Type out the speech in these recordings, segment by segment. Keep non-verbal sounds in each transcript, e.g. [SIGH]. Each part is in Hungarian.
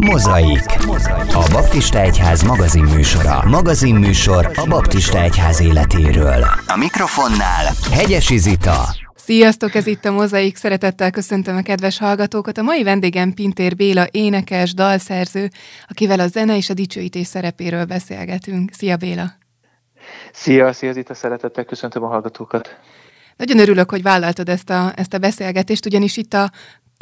Mozaik. A Baptista Egyház magazinműsora. Magazinműsor a Baptista Egyház életéről. A mikrofonnál Hegyesi Zita. Sziasztok, ez itt a Mozaik. Szeretettel köszöntöm a kedves hallgatókat. A mai vendégem Pintér Béla, énekes, dalszerző, akivel a zene és a dicsőítés szerepéről beszélgetünk. Szia Béla! Szia, szia Zita, szeretettel köszöntöm a hallgatókat. Nagyon örülök, hogy vállaltad ezt a, ezt a beszélgetést, ugyanis itt a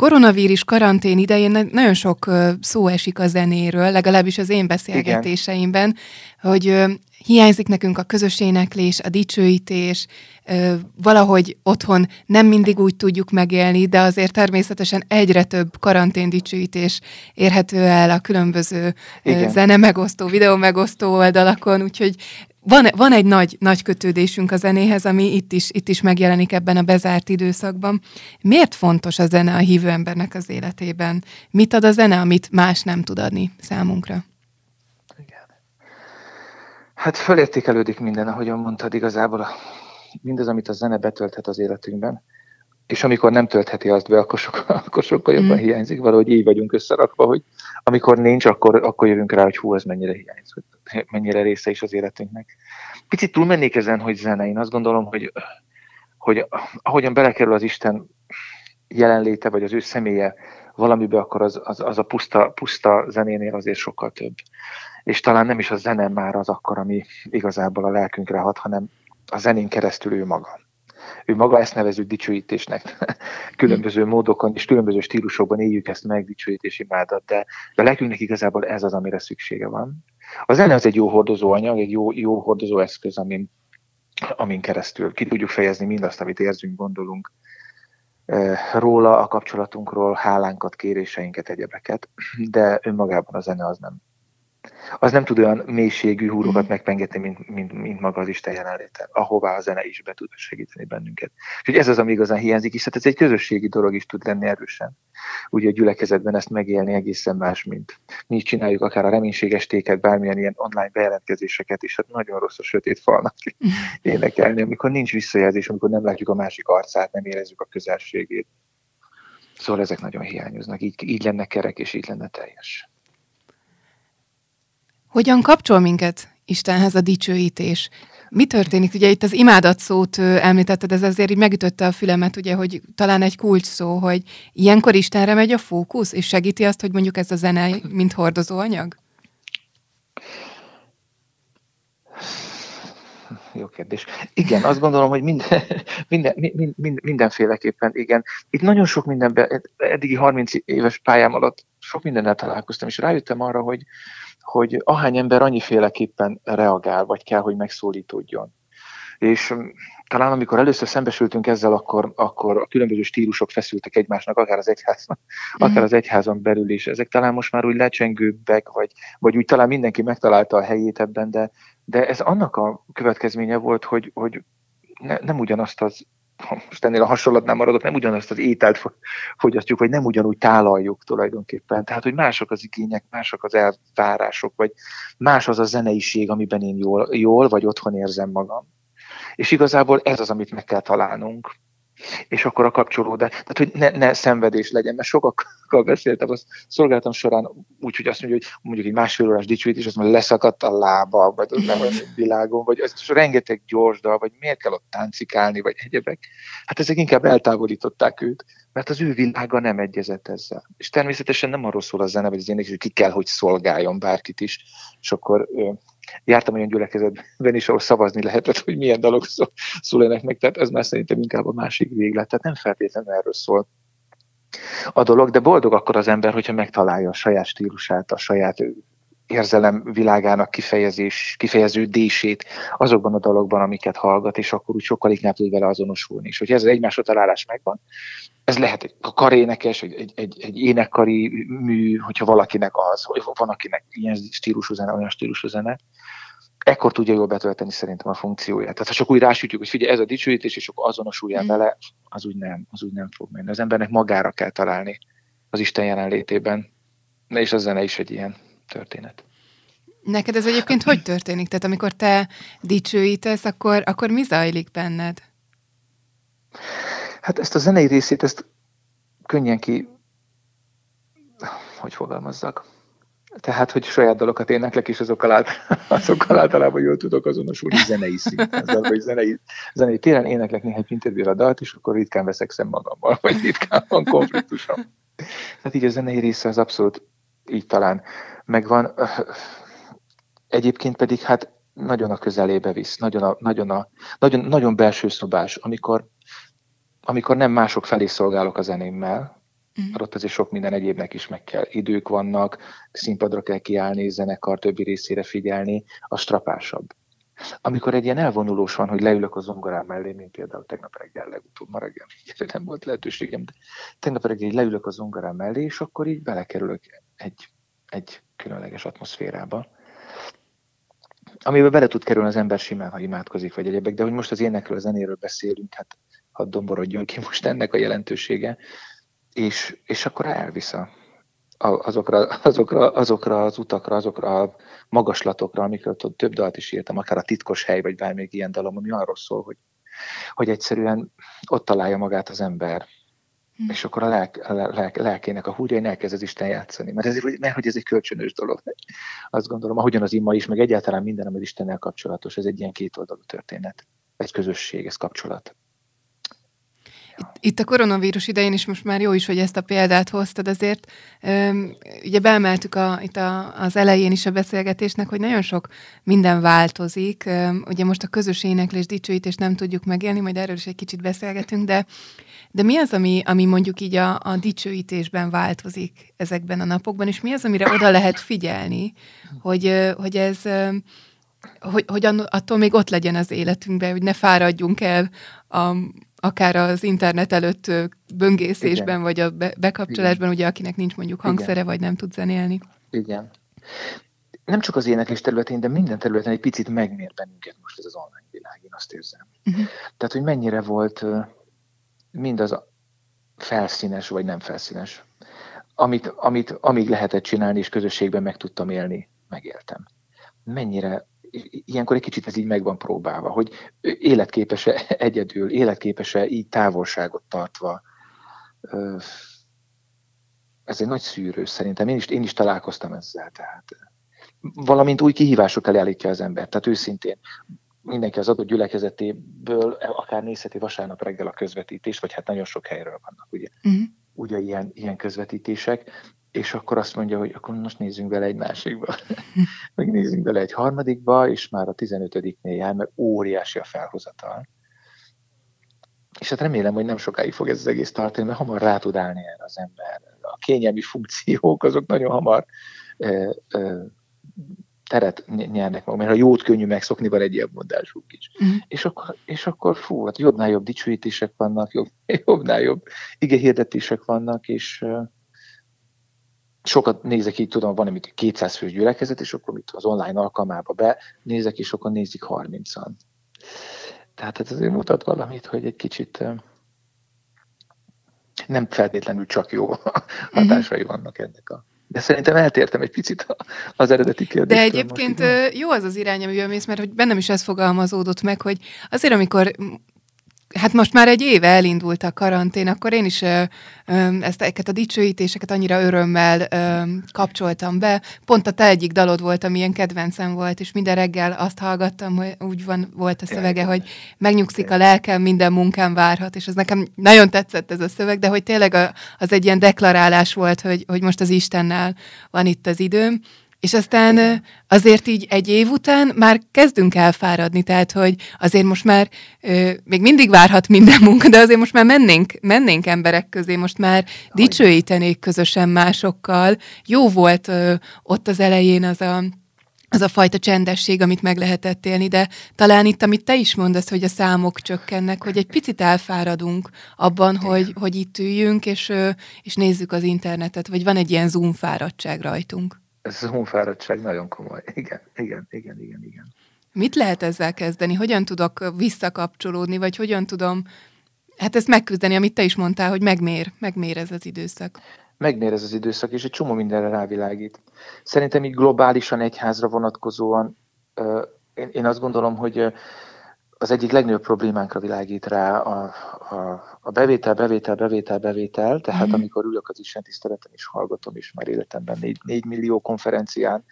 koronavírus karantén idején nagyon sok szó esik a zenéről, legalábbis az én beszélgetéseimben, Igen. hogy hiányzik nekünk a közös éneklés, a dicsőítés, valahogy otthon nem mindig úgy tudjuk megélni, de azért természetesen egyre több karantén dicsőítés érhető el a különböző Igen. zene megosztó, videó megosztó oldalakon, úgyhogy van, van egy nagy, nagy kötődésünk a zenéhez, ami itt is, itt is megjelenik ebben a bezárt időszakban. Miért fontos a zene a hívő embernek az életében? Mit ad a zene, amit más nem tud adni számunkra? Igen. Hát fölértékelődik minden, ahogyan mondtad, igazából a, mindaz, amit a zene betölthet az életünkben, és amikor nem töltheti azt be, akkor, sokkal, [LAUGHS] akkor sokkal jobban mm. hiányzik. Valahogy így vagyunk összerakva, hogy amikor nincs, akkor, akkor jövünk rá, hogy hú, ez mennyire hiányzik, mennyire része is az életünknek. Picit túlmennék ezen, hogy zene. Én azt gondolom, hogy, hogy ahogyan belekerül az Isten jelenléte, vagy az ő személye valamibe, akkor az, az, az a puszta, puszta zenénél azért sokkal több. És talán nem is a zene már az akkor, ami igazából a lelkünkre hat, hanem a zenén keresztül ő maga ő maga ezt nevező dicsőítésnek. [LAUGHS] különböző módokon és különböző stílusokban éljük ezt meg, dicsőítési imádat, de a lelkünknek igazából ez az, amire szüksége van. A zene az egy jó hordozó anyag, egy jó, jó hordozó eszköz, amin, amin keresztül ki tudjuk fejezni mindazt, amit érzünk, gondolunk eh, róla, a kapcsolatunkról, hálánkat, kéréseinket, egyebeket, de önmagában a zene az nem, az nem tud olyan mélységű húrokat mhm. megpengetni, mint, mint, mint maga az Isten jelenléte, ahová a zene is be tud segíteni bennünket. Úgyhogy ez az, ami igazán hiányzik, és hát ez egy közösségi dolog is tud lenni erősen. Ugye a gyülekezetben ezt megélni egészen más, mint mi is csináljuk akár a reménységes téket, bármilyen ilyen online bejelentkezéseket, és hát nagyon rossz a sötét falnak [LAUGHS] énekelni, amikor nincs visszajelzés, amikor nem látjuk a másik arcát, nem érezzük a közelségét. Szóval ezek nagyon hiányoznak, így, így lenne kerek, és így lenne teljes. Hogyan kapcsol minket Istenhez a dicsőítés? Mi történik? Ugye itt az imádat szót említetted, ez azért így megütötte a fülemet, ugye, hogy talán egy kulcs szó, hogy ilyenkor Istenre megy a fókusz, és segíti azt, hogy mondjuk ez a zene, mint hordozó anyag? Jó kérdés. Igen, azt gondolom, hogy minden, [LAUGHS] minden, minden, mindenféleképpen igen. Itt nagyon sok mindenben, eddigi 30 éves pályám alatt sok mindennel találkoztam, és rájöttem arra, hogy, hogy ahány ember annyiféleképpen reagál, vagy kell, hogy megszólítódjon. És mm, talán amikor először szembesültünk ezzel, akkor, akkor a különböző stílusok feszültek egymásnak, akár az egyházban, mm. akár az egyházon belül is. Ezek talán most már úgy lecsengőbbek, vagy, vagy úgy talán mindenki megtalálta a helyét ebben, de, de ez annak a következménye volt, hogy, hogy ne, nem ugyanazt az most ennél a hasonlatnál maradok, nem ugyanazt az ételt fogyasztjuk, vagy nem ugyanúgy tálaljuk tulajdonképpen. Tehát, hogy mások az igények, mások az elvárások, vagy más az a zeneiség, amiben én jól, jól vagy otthon érzem magam. És igazából ez az, amit meg kell találnunk és akkor a kapcsolódás, tehát hogy ne, ne szenvedés legyen, mert sokakkal beszéltem, azt szolgáltam során úgy, hogy azt mondja, hogy mondjuk egy másfél órás dicsőítés, az már leszakadt a lába, vagy az nem [LAUGHS] olyan világon, vagy az rengeteg gyors dal, vagy miért kell ott táncikálni, vagy egyebek. Hát ezek inkább eltávolították őt, mert az ő világa nem egyezett ezzel. És természetesen nem arról szól a zene, vagy az ének, hogy ki kell, hogy szolgáljon bárkit is, és akkor jártam olyan gyülekezetben is, ahol szavazni lehetett, hogy milyen dalok szóljanak meg, tehát ez már szerintem inkább a másik véglet, tehát nem feltétlenül erről szól a dolog, de boldog akkor az ember, hogyha megtalálja a saját stílusát, a saját érzelem világának kifejezés, kifejeződését azokban a dalokban, amiket hallgat, és akkor úgy sokkal inkább tud vele azonosulni. És hogy ez az egymásra találás megvan, ez lehet egy karénekes, egy, egy, egy, egy énekkari mű, hogyha valakinek az, vagy van akinek ilyen stílusú zene, olyan stílusú zene, ekkor tudja jól betölteni szerintem a funkcióját. Tehát ha csak úgy rásütjük, hogy figyelj, ez a dicsőítés, és akkor azonosuljál mm. vele, az úgy nem, az úgy nem fog menni. Az embernek magára kell találni az Isten jelenlétében, és a zene is egy ilyen történet. Neked ez egyébként hogy történik? Tehát amikor te dicsőítesz, akkor, akkor mi zajlik benned? Hát ezt a zenei részét, ezt könnyen ki, hogy fogalmazzak. Tehát, hogy saját dalokat éneklek, és azokkal, át, [LAUGHS] azokkal általában jól tudok azonosulni zenei szinten. Hogy zenei, zenei téren éneklek néhány interjúra dalt, és akkor ritkán veszek szem magammal, vagy ritkán van konfliktusom. Tehát így a zenei része az abszolút így talán megvan. Egyébként pedig hát nagyon a közelébe visz, nagyon, a, nagyon, a, nagyon, nagyon belső szobás, amikor, amikor nem mások felé szolgálok a zenémmel, Uh-huh. Mert ott azért sok minden egyébnek is meg kell. Idők vannak, színpadra kell kiállni, zenekar többi részére figyelni, a strapásabb. Amikor egy ilyen elvonulós van, hogy leülök a zongorám mellé, mint például tegnap reggel legutóbb, ma reggel [LAUGHS] nem volt lehetőségem, de tegnap reggel így leülök a zongorám mellé, és akkor így belekerülök egy, egy különleges atmoszférába, amiben bele tud kerülni az ember simán, ha imádkozik, vagy egyebek, de hogy most az énekről, a zenéről beszélünk, hát hadd domborodjon ki most ennek a jelentősége, és, és akkor elvisz a, azokra, azokra, azokra az utakra, azokra a magaslatokra, amikről több dalt is írtam, akár a titkos hely, vagy bármelyik ilyen dalom, ami arról szól, hogy, hogy egyszerűen ott találja magát az ember, hm. és akkor a lelk, a lelk, lelkének a húrjain elkezd az Isten játszani. Mert, ez, mert hogy ez egy kölcsönös dolog. Azt gondolom, ahogyan az ima is, meg egyáltalán minden, ami Istennel kapcsolatos, ez egy ilyen kétoldalú történet. Egy közösség, ez kapcsolat. Itt, itt a koronavírus idején is most már jó is, hogy ezt a példát hoztad, azért öm, ugye beemeltük a, itt a, az elején is a beszélgetésnek, hogy nagyon sok minden változik. Öm, ugye most a közös éneklés, dicsőítés nem tudjuk megélni, majd erről is egy kicsit beszélgetünk, de, de mi az, ami, ami mondjuk így a, a dicsőítésben változik ezekben a napokban, és mi az, amire oda lehet figyelni, hogy, hogy ez hogy, hogy attól még ott legyen az életünkben, hogy ne fáradjunk el a, akár az internet előtt böngészésben, Igen. vagy a be- bekapcsolásban, Igen. ugye akinek nincs mondjuk hangszere, Igen. vagy nem tud zenélni. Igen. Nem csak az éneklés területén, de minden területen egy picit megmér bennünket most ez az online világ, én azt érzem. Uh-huh. Tehát, hogy mennyire volt mind az felszínes, vagy nem felszínes, amit, amit amíg lehetett csinálni, és közösségben meg tudtam élni, megéltem. Mennyire ilyenkor egy kicsit ez így meg van próbálva, hogy életképes-e egyedül, életképes-e így távolságot tartva. Ez egy nagy szűrő szerintem, én is, én is találkoztam ezzel. Tehát valamint új kihívások elé állítja az ember. Tehát őszintén mindenki az adott gyülekezetéből akár nézheti vasárnap reggel a közvetítés, vagy hát nagyon sok helyről vannak ugye, uh-huh. ugye ilyen, ilyen közvetítések, és akkor azt mondja, hogy akkor most nézzünk bele egy másikba. [LAUGHS] Meg nézzünk bele egy harmadikba, és már a 15-nél jár, mert óriási a felhozatal. És hát remélem, hogy nem sokáig fog ez az egész tartani, mert hamar rá tud állni erre az ember. A kényelmi funkciók azok nagyon hamar ö, ö, teret nyernek meg, mert a jót könnyű megszokni, van egy ilyen mondásuk is. Mm. És, akkor, és akkor fú, hát jobbnál jobb dicsőítések vannak, jobb, [LAUGHS] jobbnál jobb hirdetések vannak, és, sokat nézek így, tudom, van egy 200 fős gyülekezet, és akkor mit az online alkalmába be nézek, és akkor nézik 30-an. Tehát ez azért mutat valamit, hogy egy kicsit nem feltétlenül csak jó [LAUGHS] hatásai vannak ennek a de szerintem eltértem egy picit az eredeti kérdést. De egyébként jó az az irány, amivel mész, mert hogy bennem is ez fogalmazódott meg, hogy azért, amikor hát most már egy éve elindult a karantén, akkor én is ö, ö, ezeket a dicsőítéseket annyira örömmel ö, kapcsoltam be. Pont a te egyik dalod volt, ami ilyen kedvencem volt, és minden reggel azt hallgattam, hogy úgy van, volt a szövege, hogy megnyugszik a lelkem, minden munkám várhat, és ez nekem nagyon tetszett ez a szöveg, de hogy tényleg a, az egy ilyen deklarálás volt, hogy, hogy most az Istennel van itt az időm. És aztán azért így egy év után már kezdünk elfáradni, tehát hogy azért most már még mindig várhat minden munka, de azért most már mennénk, mennénk emberek közé, most már dicsőítenék közösen másokkal. Jó volt ott az elején az a az a fajta csendesség, amit meg lehetett élni, de talán itt, amit te is mondasz, hogy a számok csökkennek, hogy egy picit elfáradunk abban, hogy, hogy itt üljünk, és, és nézzük az internetet, vagy van egy ilyen zoom fáradtság rajtunk ez a honfáradtság nagyon komoly. Igen, igen, igen, igen, igen. Mit lehet ezzel kezdeni? Hogyan tudok visszakapcsolódni, vagy hogyan tudom hát ezt megküzdeni, amit te is mondtál, hogy megmér, megmér ez az időszak. Megmér ez az időszak, és egy csomó mindenre rávilágít. Szerintem így globálisan egyházra vonatkozóan én azt gondolom, hogy az egyik legnagyobb problémánkra világít rá a, a, a bevétel, bevétel, bevétel, bevétel, tehát mm. amikor ülök az Isten tiszteleten is hallgatom is már életemben 4, 4 millió konferencián,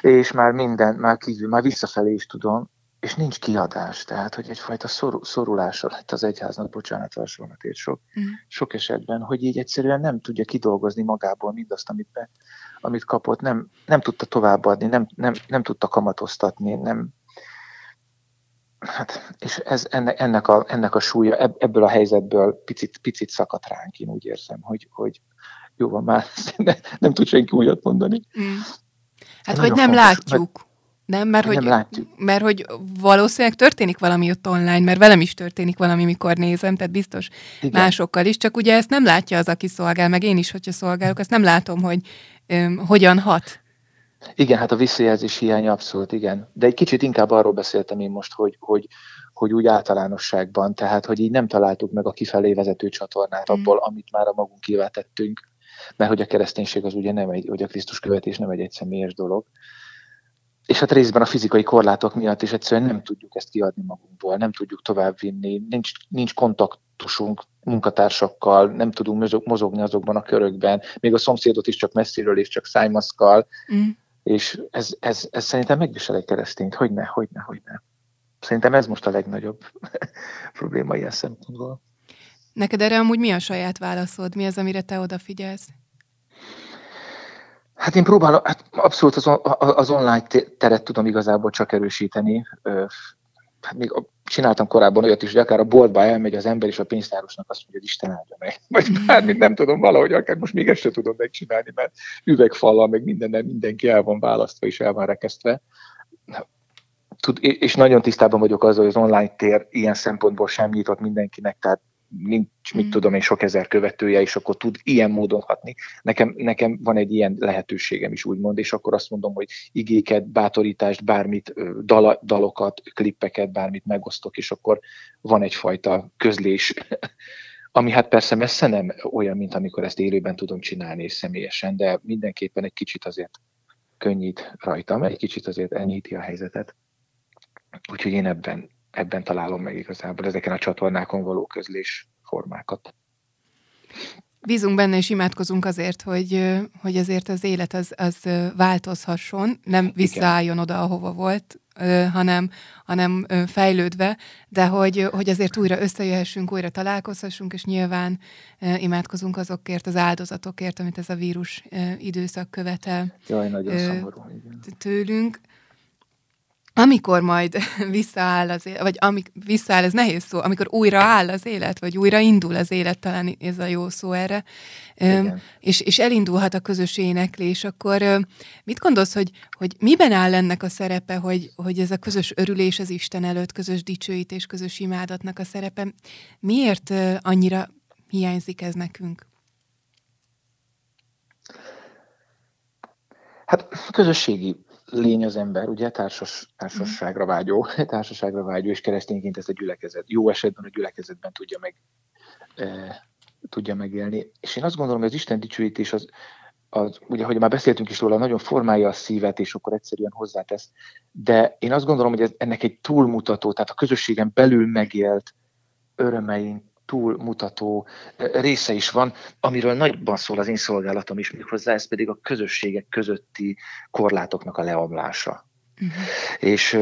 és már minden, már kívül, már visszafelé is tudom, és nincs kiadás, tehát hogy egyfajta szor, szorulása lett az egyháznak, bocsánat, hasonlatét sok, mm. sok esetben, hogy így egyszerűen nem tudja kidolgozni magából mindazt, amit, be, amit kapott, nem, nem tudta továbbadni, nem, nem, nem tudta kamatoztatni, nem, Hát, és ez, ennek, ennek, a, ennek a súlya ebből a helyzetből picit, picit szakadt ránk, én úgy érzem, hogy, hogy jó van már, [LAUGHS] ne, nem tud senki újat mondani. Mm. Hát, vagy nem fontos, látjuk. Mert, nem, mert hogy, nem mert hogy valószínűleg történik valami ott online, mert velem is történik valami, mikor nézem, tehát biztos Igen. másokkal is, csak ugye ezt nem látja az, aki szolgál, meg én is, hogyha szolgálok, ezt nem látom, hogy öm, hogyan hat. Igen, hát a visszajelzés hiánya abszolút, igen. De egy kicsit inkább arról beszéltem én most, hogy, hogy, hogy úgy általánosságban, tehát hogy így nem találtuk meg a kifelé vezető csatornát mm. abból, amit már a magunk tettünk, mert hogy a kereszténység az ugye nem egy, hogy a Krisztus követés nem egy egyszemélyes dolog. És hát részben a fizikai korlátok miatt is egyszerűen nem tudjuk ezt kiadni magunkból, nem tudjuk továbbvinni, nincs, nincs kontaktusunk munkatársakkal, nem tudunk mozogni azokban a körökben, még a szomszédot is csak messziről és csak szájmaszkal. Mm és ez, ez, ez szerintem megvisel egy keresztényt, hogy ne, hogy ne, hogy ne. Szerintem ez most a legnagyobb [LAUGHS] probléma ilyen szempontból. Neked erre amúgy mi a saját válaszod? Mi az, amire te odafigyelsz? Hát én próbálom, hát abszolút az, az online teret tudom igazából csak erősíteni hát még csináltam korábban olyat is, hogy akár a boltba elmegy az ember, és a pénztárosnak azt mondja, hogy Isten áldja meg. [LAUGHS] Vagy bármit nem tudom, valahogy akár most még ezt sem tudom megcsinálni, mert üvegfallal, meg mindennel mindenki el van választva és el van rekesztve. Tud, és nagyon tisztában vagyok azzal, hogy az online tér ilyen szempontból sem nyitott mindenkinek, tehát nincs, mit mm. tudom én, sok ezer követője, és akkor tud ilyen módon hatni. Nekem, nekem van egy ilyen lehetőségem is, úgymond, és akkor azt mondom, hogy igéket, bátorítást, bármit, dal, dalokat, klippeket, bármit megosztok, és akkor van egyfajta közlés, [LAUGHS] ami hát persze messze nem olyan, mint amikor ezt élőben tudom csinálni és személyesen, de mindenképpen egy kicsit azért könnyít rajtam, egy kicsit azért enyhíti a helyzetet. Úgyhogy én ebben ebben találom meg igazából ezeken a csatornákon való közlés formákat. Bízunk benne, és imádkozunk azért, hogy, hogy azért az élet az, az változhasson, nem visszaálljon oda, ahova volt, hanem, hanem fejlődve, de hogy, hogy azért újra összejöhessünk, újra találkozhassunk, és nyilván imádkozunk azokért, az áldozatokért, amit ez a vírus időszak követel Jaj, nagyon szomorú, igen. tőlünk. Amikor majd [LAUGHS] visszaáll az élet, vagy amik visszaáll, ez nehéz szó, amikor újra áll az élet, vagy újra indul az élet, talán ez a jó szó erre, Igen. és, és elindulhat a közös éneklés, akkor mit gondolsz, hogy, hogy miben áll ennek a szerepe, hogy, hogy ez a közös örülés az Isten előtt, közös dicsőítés, közös imádatnak a szerepe, miért annyira hiányzik ez nekünk? Hát közösségi lény az ember, ugye társas, társasságra vágyó, [LAUGHS] társaságra vágyó, és keresztényként ezt a gyülekezet, jó esetben a gyülekezetben tudja meg, e, tudja megélni. És én azt gondolom, hogy az Isten dicsőítés az, az, ugye, hogy már beszéltünk is róla, nagyon formálja a szívet, és akkor egyszerűen hozzátesz. De én azt gondolom, hogy ez, ennek egy túlmutató, tehát a közösségen belül megélt örömeink, túlmutató része is van, amiről nagyban szól az én szolgálatom is, méghozzá ez pedig a közösségek közötti korlátoknak a leomlása. Uh-huh. És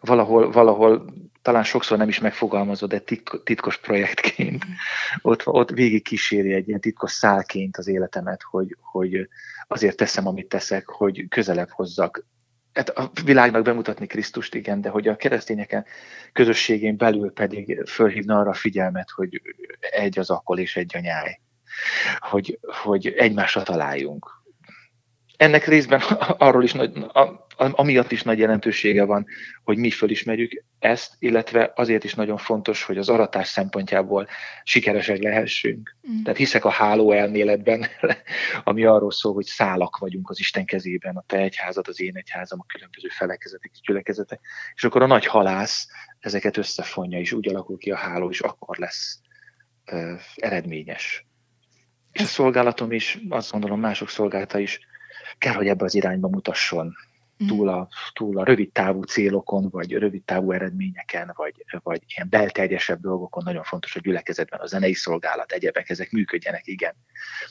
valahol, valahol talán sokszor nem is megfogalmazod, de titkos projektként uh-huh. ott, ott végig kíséri egy ilyen titkos szálként az életemet, hogy, hogy azért teszem, amit teszek, hogy közelebb hozzak hát a világnak bemutatni Krisztust, igen, de hogy a keresztényeken közösségén belül pedig fölhívna arra a figyelmet, hogy egy az akkol és egy a nyáj. Hogy, hogy egymásra találjunk. Ennek részben [LAUGHS] arról is nagy, amiatt is nagy jelentősége van, hogy mi fölismerjük ezt, illetve azért is nagyon fontos, hogy az aratás szempontjából sikeresek lehessünk. Mm. Tehát hiszek a háló elméletben, [LAUGHS] ami arról szól, hogy szálak vagyunk az Isten kezében, a te egyházad, az én egyházam, a különböző felekezetek gyülekezetek, és akkor a nagy halász ezeket összefonja, és úgy alakul ki a háló, és akkor lesz uh, eredményes. És a szolgálatom is, azt gondolom mások szolgálata is kell, hogy ebbe az irányba mutasson. Túl a, túl a rövid távú célokon, vagy rövid távú eredményeken, vagy, vagy ilyen belterjesebb dolgokon nagyon fontos a gyülekezetben a zenei szolgálat, egyebek, ezek működjenek, igen.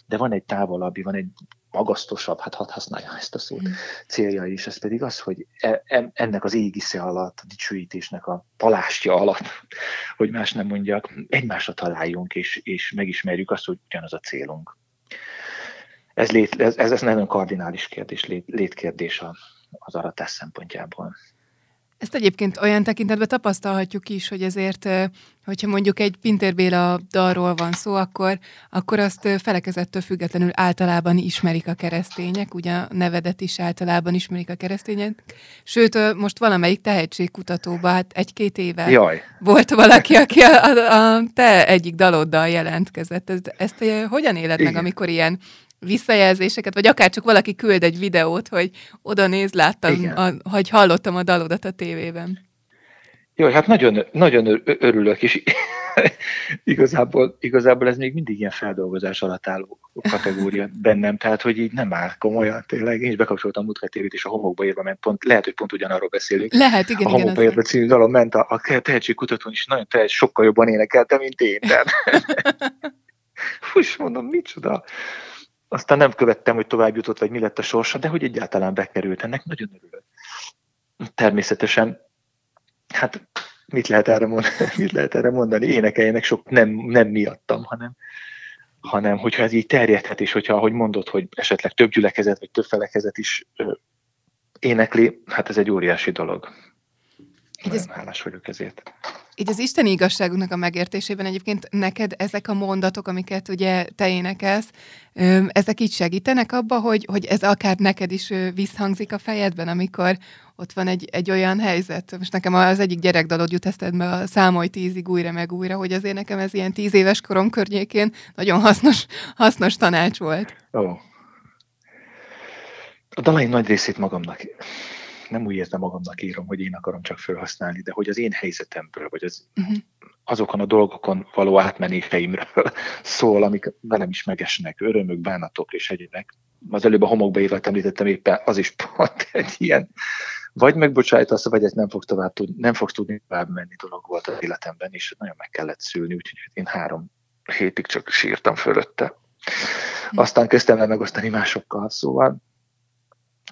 De van egy távolabbi, van egy magasztosabb, hát hadd használja ezt a szót, mm. célja is, ez pedig az, hogy e, e, ennek az égisze alatt, a dicsőítésnek a palástja alatt, [LAUGHS] hogy más nem mondjak, egymásra találjunk, és, és megismerjük azt, hogy ugyanaz a célunk. Ez, lét, ez, ez, ez nagyon kardinális kérdés, lét, létkérdés az aratás szempontjából. Ezt egyébként olyan tekintetben tapasztalhatjuk is, hogy ezért, hogyha mondjuk egy Pinter Béla dalról van szó, akkor, akkor azt felekezettől függetlenül általában ismerik a keresztények, ugye a nevedet is általában ismerik a keresztények. Sőt, most valamelyik tehetségkutatóban, hát egy-két éve Jaj. volt valaki, aki a, a, a te egyik daloddal jelentkezett. Ezt, ezt hogyan éled Igen. meg, amikor ilyen visszajelzéseket, vagy akár csak valaki küld egy videót, hogy oda néz, láttam, a, hogy hallottam a dalodat a tévében. Jó, hát nagyon, nagyon örülök, és [LAUGHS] igazából, igazából ez még mindig ilyen feldolgozás alatt álló kategória bennem, tehát hogy így nem áll komolyan, tényleg. Én is bekapcsoltam Mutka tévét, és a homokba írva ment, pont, lehet, hogy pont ugyanarról beszélünk. Lehet, igen, A homokba írva című dalon ment a, a tehetségkutatón is nagyon tehet, sokkal jobban énekelte, mint én. Tehát. [LAUGHS] Mondom, micsoda aztán nem követtem, hogy tovább jutott, vagy mi lett a sorsa, de hogy egyáltalán bekerült, ennek nagyon örülök. Természetesen, hát mit lehet erre mondani, [LAUGHS] mit lehet erre mondani? énekeljenek sok nem, nem miattam, hanem, hanem hogyha ez így terjedhet, és hogyha, ahogy mondod, hogy esetleg több gyülekezet, vagy több felekezet is ö, énekli, hát ez egy óriási dolog. Nagyon ez, hálás vagyok ezért. Így az isteni igazságunknak a megértésében egyébként neked ezek a mondatok, amiket ugye te énekelsz, ezek így segítenek abba, hogy, hogy ez akár neked is visszhangzik a fejedben, amikor ott van egy, egy olyan helyzet. Most nekem az egyik gyerekdalod jut eszedbe a számolj tízig újra meg újra, hogy azért nekem ez ilyen tíz éves korom környékén nagyon hasznos, hasznos tanács volt. Ó. A dalaim nagy részét magamnak nem úgy értem magamnak írom, hogy én akarom csak felhasználni, de hogy az én helyzetemből, vagy az, uh-huh. azokon a dolgokon való átmenéseimről [LAUGHS] szól, amik velem is megesnek, örömök, bánatok és egyébek. Az előbb a homokba évet említettem éppen, az is pont [LAUGHS] egy ilyen, vagy megbocsájtasz, vagy ez nem fog tovább tudni, nem fogsz tudni tovább menni dolog volt az életemben, és nagyon meg kellett szülni, úgyhogy én három hétig csak sírtam fölötte. Hm. Aztán kezdtem el megosztani másokkal, szóval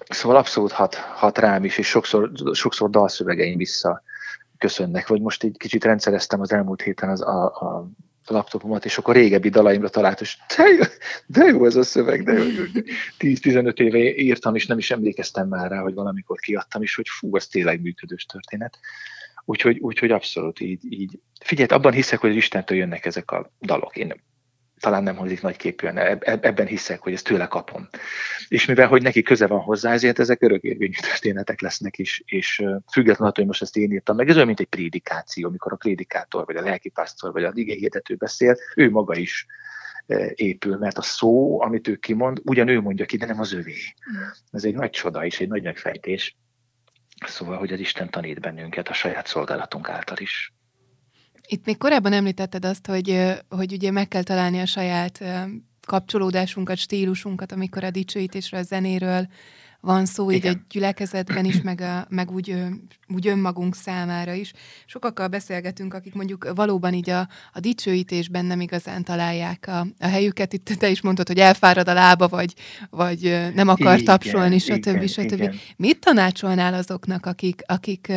Szóval abszolút hat, hat rám is, és sokszor, sokszor dalszövegeim vissza köszönnek. Vagy most egy kicsit rendszereztem az elmúlt héten az, a, a laptopomat, és akkor régebbi dalaimra talált, és de jó, de jó ez a szöveg, de jó. 10-15 éve írtam, és nem is emlékeztem már rá, hogy valamikor kiadtam, és hogy fú, ez tényleg működős történet. Úgyhogy, úgyhogy abszolút így, így. Figyelj, abban hiszek, hogy Istentől jönnek ezek a dalok. Én talán nem hangzik nagyképűen, ebben hiszek, hogy ezt tőle kapom. És mivel, hogy neki köze van hozzá, ezért ezek örökérvényű történetek lesznek is, és függetlenül hogy most ezt én írtam meg, ez olyan, mint egy prédikáció, amikor a prédikátor, vagy a lelkipásztor, vagy a igényhirdető beszél, ő maga is épül, mert a szó, amit ő kimond, ugyan ő mondja ki, de nem az övé. Ez egy nagy csoda és egy nagy megfejtés. Szóval, hogy az Isten tanít bennünket a saját szolgálatunk által is. Itt még korábban említetted azt, hogy, hogy ugye meg kell találni a saját kapcsolódásunkat, stílusunkat, amikor a dicsőítésről, a zenéről van szó, így a gyülekezetben is, meg, a, meg úgy, úgy önmagunk számára is. Sokakkal beszélgetünk, akik mondjuk valóban így a, a dicsőítésben nem igazán találják a, a helyüket. Itt te is mondtad, hogy elfárad a lába, vagy, vagy nem akar igen, tapsolni, stb. stb. Mit tanácsolnál azoknak, akik, akik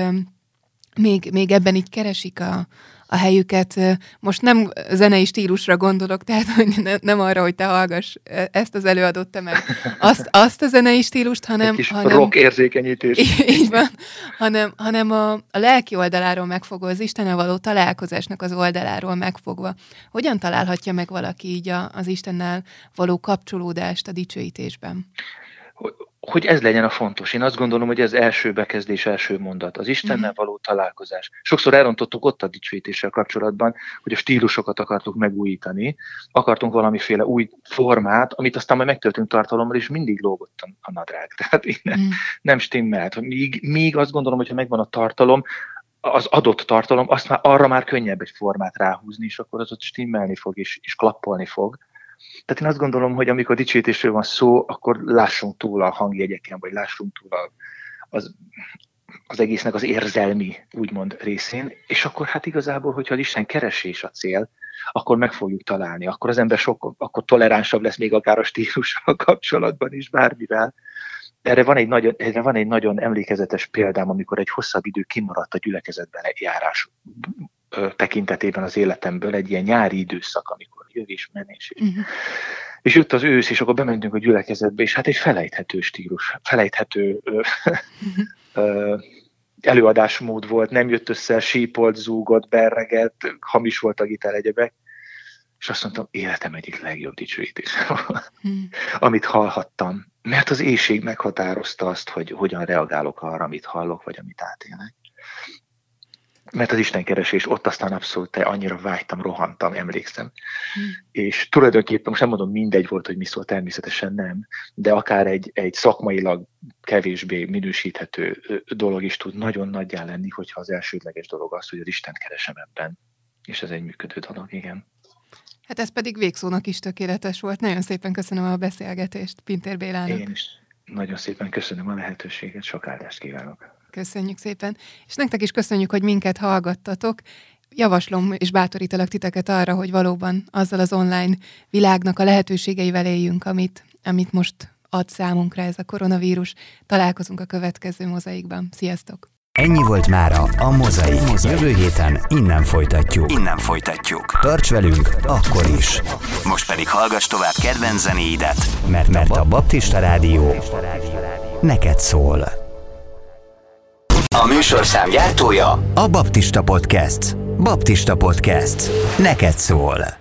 még, még ebben így keresik a, a helyüket. Most nem zenei stílusra gondolok, tehát [LAUGHS] hogy ne, nem arra, hogy te hallgass ezt az előadót, te meg azt, [LAUGHS] azt a zenei stílust, hanem... Egy kis hanem rock érzékenyítés. [LAUGHS] Így van, hanem, hanem a, a lelki oldaláról megfogva, az Istennel való találkozásnak az oldaláról megfogva. Hogyan találhatja meg valaki így a, az Istennel való kapcsolódást a dicsőítésben? Hogy ez legyen a fontos. Én azt gondolom, hogy ez első bekezdés, első mondat, az Istennel mhm. való találkozás. Sokszor elrontottuk ott a dicsőítéssel kapcsolatban, hogy a stílusokat akartuk megújítani, akartunk valamiféle új formát, amit aztán majd megtöltünk tartalommal, és mindig lógott a nadrág. [LAUGHS] Tehát nem, mm. nem stimmelt. Míg, míg azt gondolom, hogyha megvan a tartalom, az adott tartalom, azt már arra már könnyebb egy formát ráhúzni, és akkor az ott stimmelni fog, és, és klappolni fog. Tehát én azt gondolom, hogy amikor dicsőítésről van szó, akkor lássunk túl a hangjegyeken, vagy lássunk túl a, az, az egésznek az érzelmi, úgymond részén, és akkor hát igazából, hogyha az Isten keresés a cél, akkor meg fogjuk találni, akkor az ember sok, akkor toleránsabb lesz még akár a stílussal kapcsolatban is, bármivel. Erre van, egy nagyon, erre van egy nagyon emlékezetes példám, amikor egy hosszabb idő kimaradt a gyülekezetben járás tekintetében az életemből, egy ilyen nyári időszak, amikor jövés, menés. Uh-huh. És jött az ősz, és akkor bementünk a gyülekezetbe, és hát egy felejthető stílus, felejthető ö, ö, előadásmód volt, nem jött össze, sípolt, zúgott, berregett, hamis volt a gitár egyebek, és azt mondtam, életem egyik legjobb dicsőítés, hmm. [LAUGHS] amit hallhattam. Mert az éjség meghatározta azt, hogy hogyan reagálok arra, amit hallok, vagy amit átélek mert az Isten keresés ott aztán abszolút annyira vágytam, rohantam, emlékszem. Hmm. És tulajdonképpen most nem mondom mindegy volt, hogy mi szól, természetesen nem, de akár egy, egy szakmailag kevésbé minősíthető dolog is tud nagyon nagyjá lenni, hogyha az elsődleges dolog az, hogy az Isten keresem ebben. És ez egy működő dolog, igen. Hát ez pedig végszónak is tökéletes volt. Nagyon szépen köszönöm a beszélgetést Pintér Bélának. Én is nagyon szépen köszönöm a lehetőséget, sok áldást kívánok. Köszönjük szépen. És nektek is köszönjük, hogy minket hallgattatok. Javaslom és bátorítalak titeket arra, hogy valóban azzal az online világnak a lehetőségeivel éljünk, amit, amit most ad számunkra ez a koronavírus. Találkozunk a következő mozaikban. Sziasztok! Ennyi volt mára a Mozaik. Jövő héten innen folytatjuk. Innen folytatjuk. Tarts velünk akkor is. Most pedig hallgass tovább kedvenc zenéidet, mert, mert a Baptista Rádió neked szól. A műsorszám gyártója a Baptista Podcast. Baptista Podcast. Neked szól.